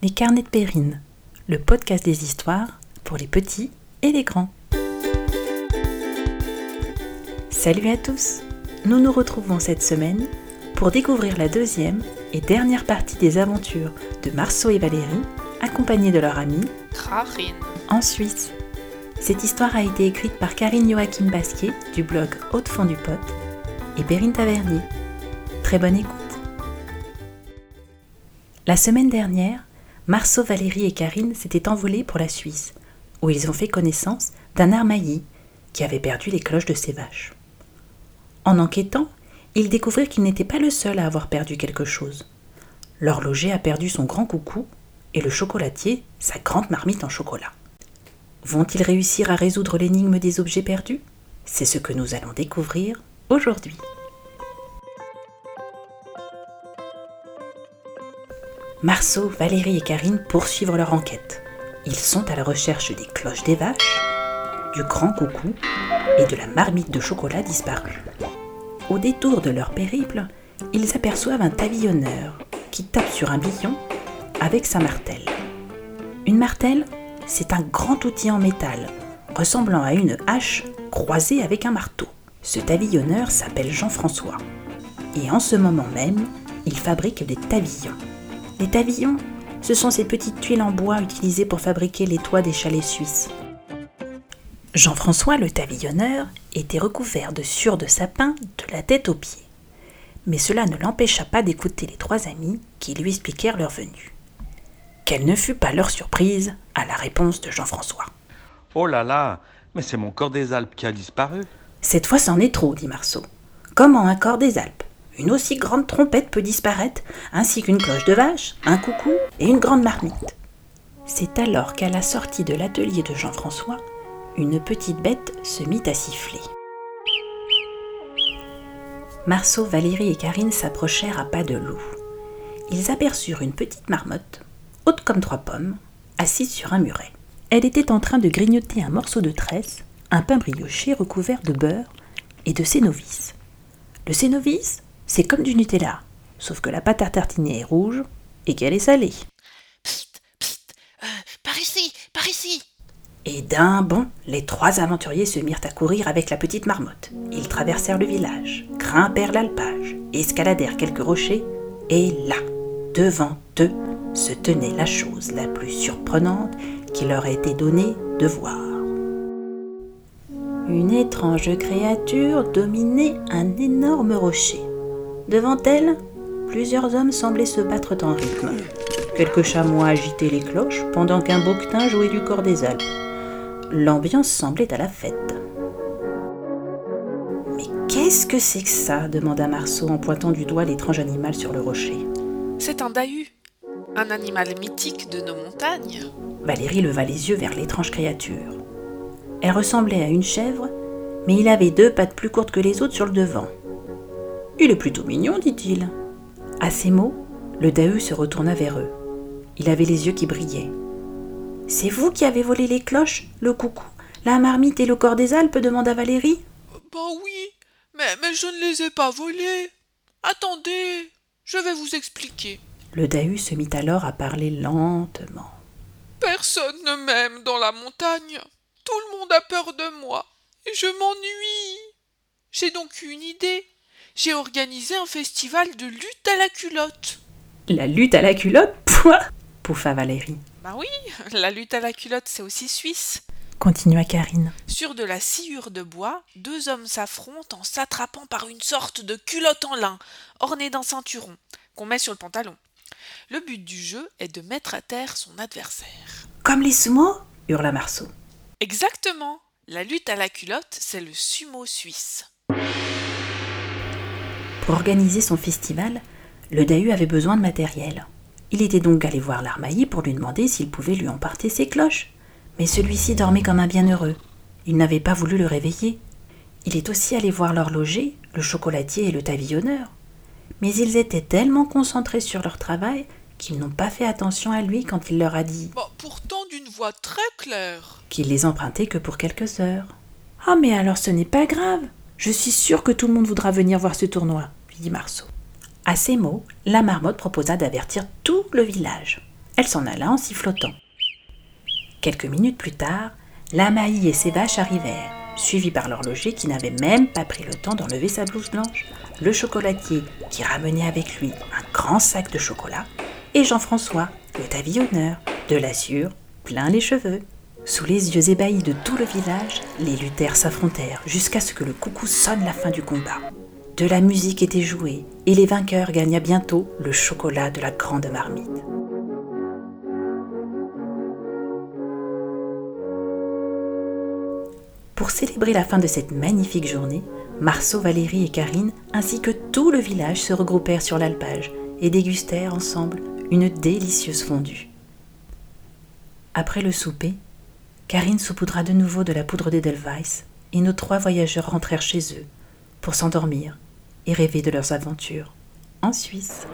Les carnets de Périne, le podcast des histoires pour les petits et les grands. Salut à tous Nous nous retrouvons cette semaine pour découvrir la deuxième et dernière partie des aventures de Marceau et Valérie, accompagnés de leur amie Karine. en Suisse. Cette histoire a été écrite par Karine Joachim Basquier du blog Haute Fond du Pot et Perrine Tavernier. Très bonne écoute. La semaine dernière, Marceau, Valérie et Karine s'étaient envolés pour la Suisse, où ils ont fait connaissance d'un armaillis qui avait perdu les cloches de ses vaches. En enquêtant, ils découvrirent qu'il n'était pas le seul à avoir perdu quelque chose. L'horloger a perdu son grand coucou et le chocolatier sa grande marmite en chocolat. Vont-ils réussir à résoudre l'énigme des objets perdus? C'est ce que nous allons découvrir aujourd'hui. Marceau, Valérie et Karine poursuivent leur enquête. Ils sont à la recherche des cloches des vaches, du grand coucou et de la marmite de chocolat disparue. Au détour de leur périple, ils aperçoivent un pavillonneur qui tape sur un billon avec sa martelle. Une martelle, c'est un grand outil en métal, ressemblant à une hache croisée avec un marteau. Ce tavillonneur s'appelle Jean-François. Et en ce moment même, il fabrique des tavillons. Les tavillons, ce sont ces petites tuiles en bois utilisées pour fabriquer les toits des chalets suisses. Jean-François le tavillonneur était recouvert de sueur de sapin de la tête aux pieds. Mais cela ne l'empêcha pas d'écouter les trois amis qui lui expliquèrent leur venue. Quelle ne fut pas leur surprise à la réponse de Jean-François. Oh là là, mais c'est mon corps des Alpes qui a disparu. Cette fois, c'en est trop, dit Marceau. Comment un corps des Alpes Une aussi grande trompette peut disparaître, ainsi qu'une cloche de vache, un coucou et une grande marmite. C'est alors qu'à la sortie de l'atelier de Jean-François, une petite bête se mit à siffler. Marceau, Valérie et Karine s'approchèrent à pas de loup. Ils aperçurent une petite marmotte, haute comme trois pommes, assise sur un muret. Elle était en train de grignoter un morceau de tresse, un pain brioché recouvert de beurre et de sénovis. Le sénovis, c'est comme du Nutella, sauf que la pâte à tartiner est rouge et qu'elle est salée. Psst, psst, euh, par ici, par ici. Et d'un bond, les trois aventuriers se mirent à courir avec la petite marmotte. Ils traversèrent le village, grimpèrent l'alpage, escaladèrent quelques rochers, et là, devant eux, se tenait la chose la plus surprenante qu'il leur ait été donné de voir. Une étrange créature dominait un énorme rocher. Devant elle, plusieurs hommes semblaient se battre en rythme. Quelques chamois agitaient les cloches pendant qu'un bouquetin jouait du corps des Alpes. L'ambiance semblait à la fête. Mais qu'est-ce que c'est que ça? demanda Marceau en pointant du doigt l'étrange animal sur le rocher. C'est un dahu, un animal mythique de nos montagnes. Valérie leva les yeux vers l'étrange créature. Elle ressemblait à une chèvre, mais il avait deux pattes plus courtes que les autres sur le devant. Il est plutôt mignon, dit-il. À ces mots, le Dahu se retourna vers eux. Il avait les yeux qui brillaient. C'est vous qui avez volé les cloches, le coucou, la marmite et le corps des Alpes demanda Valérie. Bah oui, mais, mais je ne les ai pas volés. Attendez, je vais vous expliquer. Le Dahu se mit alors à parler lentement. Personne ne m'aime dans la montagne. Tout le monde a peur de moi. Et je m'ennuie. J'ai donc eu une idée. J'ai organisé un festival de lutte à la culotte. La lutte à la culotte Pouah pouffa Valérie. Bah oui, la lutte à la culotte, c'est aussi suisse. Continua Karine. Sur de la sciure de bois, deux hommes s'affrontent en s'attrapant par une sorte de culotte en lin, ornée d'un ceinturon, qu'on met sur le pantalon. Le but du jeu est de mettre à terre son adversaire. Comme les sumo hurla Marceau. Exactement. La lutte à la culotte, c'est le sumo suisse. Pour organiser son festival, le Dahu avait besoin de matériel. Il était donc allé voir l'armaillis pour lui demander s'il pouvait lui emporter ses cloches. Mais celui-ci dormait comme un bienheureux. Il n'avait pas voulu le réveiller. Il est aussi allé voir l'horloger, le chocolatier et le tavillonneur. Mais ils étaient tellement concentrés sur leur travail qu'ils n'ont pas fait attention à lui quand il leur a dit Bah pourtant d'une voix très claire. qu'il les empruntait que pour quelques heures. Ah mais alors ce n'est pas grave. Je suis sûre que tout le monde voudra venir voir ce tournoi, dit Marceau. À ces mots, la marmotte proposa d'avertir tout le village. Elle s'en alla en sifflotant. Quelques minutes plus tard, la Maï et ses vaches arrivèrent, suivis par l'horloger qui n'avait même pas pris le temps d'enlever sa blouse blanche, le chocolatier qui ramenait avec lui un grand sac de chocolat, et Jean-François, le tavillonneur, de l'assure, plein les cheveux. Sous les yeux ébahis de tout le village, les lutteurs s'affrontèrent jusqu'à ce que le coucou sonne la fin du combat. De la musique était jouée et les vainqueurs gagnaient bientôt le chocolat de la grande marmite. Pour célébrer la fin de cette magnifique journée, Marceau, Valérie et Karine, ainsi que tout le village, se regroupèrent sur l'alpage et dégustèrent ensemble une délicieuse fondue. Après le souper, Karine saupoudra de nouveau de la poudre d'Edelweiss et nos trois voyageurs rentrèrent chez eux pour s'endormir et rêver de leurs aventures en Suisse.